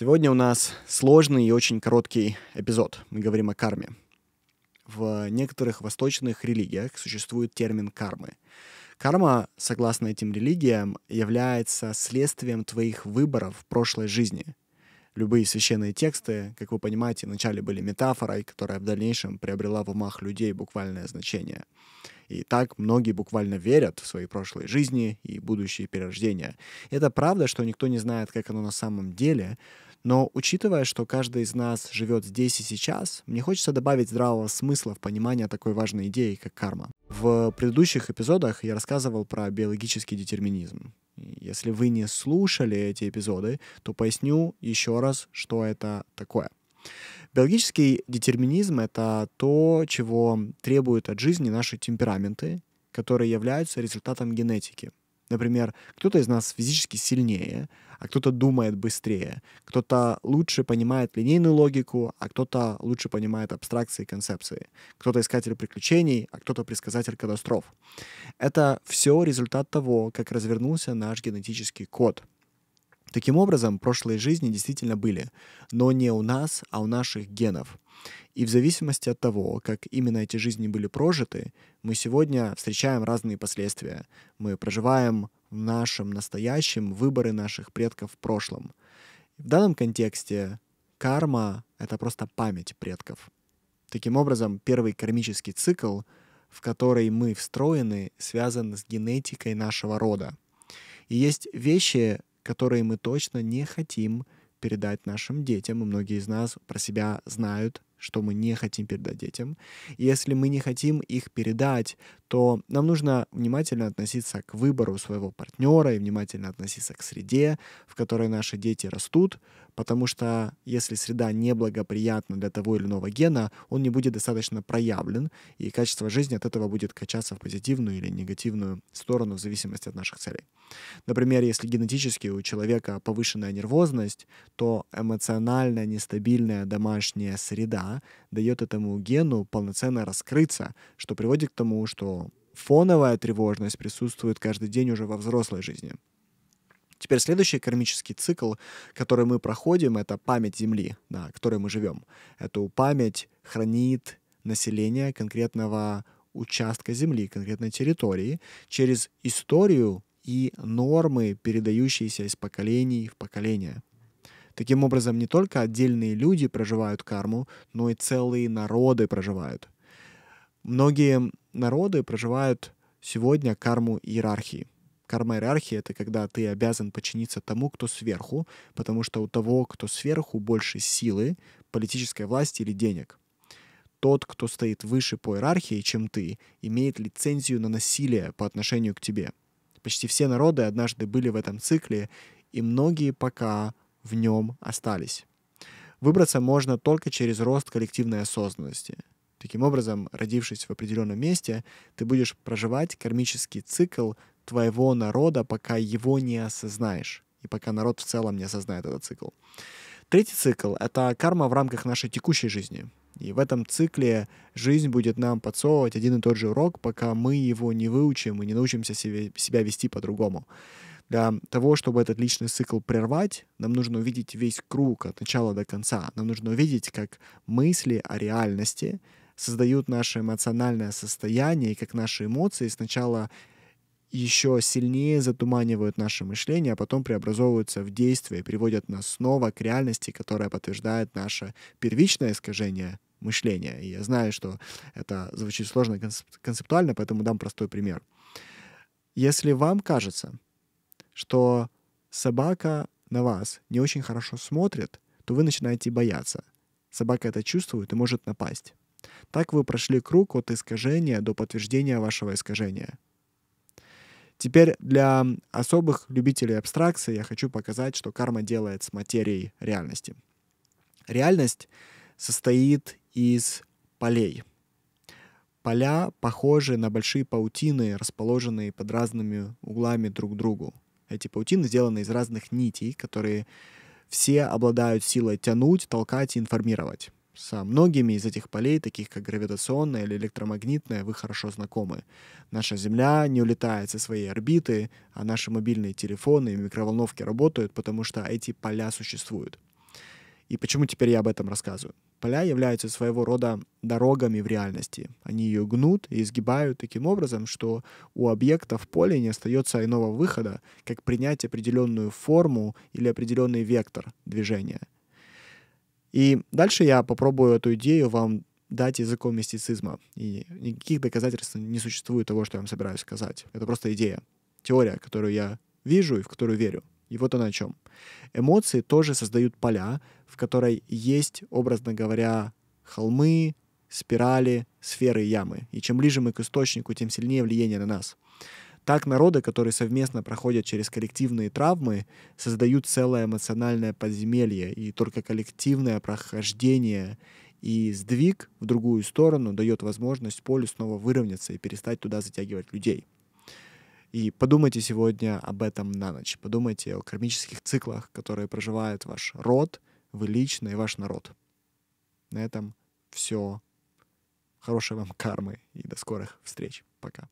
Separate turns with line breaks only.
Сегодня у нас сложный и очень короткий эпизод. Мы говорим о карме. В некоторых восточных религиях существует термин кармы. Карма, согласно этим религиям, является следствием твоих выборов в прошлой жизни. Любые священные тексты, как вы понимаете, вначале были метафорой, которая в дальнейшем приобрела в умах людей буквальное значение. И так многие буквально верят в свои прошлые жизни и будущие перерождения. Это правда, что никто не знает, как оно на самом деле, но учитывая, что каждый из нас живет здесь и сейчас, мне хочется добавить здравого смысла в понимание такой важной идеи, как карма. В предыдущих эпизодах я рассказывал про биологический детерминизм. Если вы не слушали эти эпизоды, то поясню еще раз, что это такое. Биологический детерминизм — это то, чего требуют от жизни наши темпераменты, которые являются результатом генетики. Например, кто-то из нас физически сильнее, а кто-то думает быстрее, кто-то лучше понимает линейную логику, а кто-то лучше понимает абстракции и концепции, кто-то искатель приключений, а кто-то предсказатель катастроф. Это все результат того, как развернулся наш генетический код. Таким образом, прошлые жизни действительно были, но не у нас, а у наших генов. И в зависимости от того, как именно эти жизни были прожиты, мы сегодня встречаем разные последствия. Мы проживаем в нашем настоящем выборы наших предков в прошлом. В данном контексте карма — это просто память предков. Таким образом, первый кармический цикл, в который мы встроены, связан с генетикой нашего рода. И есть вещи, которые мы точно не хотим передать нашим детям, и многие из нас про себя знают, что мы не хотим передать детям. И если мы не хотим их передать, то нам нужно внимательно относиться к выбору своего партнера и внимательно относиться к среде, в которой наши дети растут, потому что если среда неблагоприятна для того или иного гена, он не будет достаточно проявлен, и качество жизни от этого будет качаться в позитивную или негативную сторону в зависимости от наших целей. Например, если генетически у человека повышенная нервозность, то эмоционально нестабильная домашняя среда дает этому гену полноценно раскрыться, что приводит к тому, что фоновая тревожность присутствует каждый день уже во взрослой жизни. Теперь следующий кармический цикл, который мы проходим, это память Земли, на которой мы живем. Эту память хранит население конкретного участка Земли, конкретной территории, через историю и нормы, передающиеся из поколений в поколение. Таким образом, не только отдельные люди проживают карму, но и целые народы проживают. Многие народы проживают сегодня карму иерархии. Карма иерархии — это когда ты обязан подчиниться тому, кто сверху, потому что у того, кто сверху, больше силы, политической власти или денег. Тот, кто стоит выше по иерархии, чем ты, имеет лицензию на насилие по отношению к тебе. Почти все народы однажды были в этом цикле, и многие пока в нем остались. Выбраться можно только через рост коллективной осознанности — Таким образом, родившись в определенном месте, ты будешь проживать кармический цикл твоего народа, пока его не осознаешь, и пока народ в целом не осознает этот цикл. Третий цикл — это карма в рамках нашей текущей жизни. И в этом цикле жизнь будет нам подсовывать один и тот же урок, пока мы его не выучим и не научимся себе, себя вести по-другому. Для того, чтобы этот личный цикл прервать, нам нужно увидеть весь круг от начала до конца. Нам нужно увидеть, как мысли о реальности — создают наше эмоциональное состояние, и как наши эмоции сначала еще сильнее затуманивают наше мышление, а потом преобразовываются в действие, приводят нас снова к реальности, которая подтверждает наше первичное искажение мышления. И я знаю, что это звучит сложно концептуально, поэтому дам простой пример. Если вам кажется, что собака на вас не очень хорошо смотрит, то вы начинаете бояться. Собака это чувствует и может напасть. Так вы прошли круг от искажения до подтверждения вашего искажения. Теперь для особых любителей абстракции я хочу показать, что карма делает с материей реальности. Реальность состоит из полей. Поля похожи на большие паутины, расположенные под разными углами друг к другу. Эти паутины сделаны из разных нитей, которые все обладают силой тянуть, толкать и информировать. Со многими из этих полей, таких как гравитационное или электромагнитное, вы хорошо знакомы. Наша Земля не улетает со своей орбиты, а наши мобильные телефоны и микроволновки работают, потому что эти поля существуют. И почему теперь я об этом рассказываю? Поля являются своего рода дорогами в реальности. Они ее гнут и изгибают таким образом, что у объекта в поле не остается иного выхода, как принять определенную форму или определенный вектор движения. И дальше я попробую эту идею вам дать языком мистицизма. И никаких доказательств не существует того, что я вам собираюсь сказать. Это просто идея, теория, которую я вижу и в которую верю. И вот она о чем. Эмоции тоже создают поля, в которой есть, образно говоря, холмы, спирали, сферы ямы. И чем ближе мы к источнику, тем сильнее влияние на нас. Так народы, которые совместно проходят через коллективные травмы, создают целое эмоциональное подземелье, и только коллективное прохождение и сдвиг в другую сторону дает возможность полю снова выровняться и перестать туда затягивать людей. И подумайте сегодня об этом на ночь. Подумайте о кармических циклах, которые проживает ваш род, вы лично и ваш народ. На этом все. Хорошей вам кармы и до скорых встреч. Пока.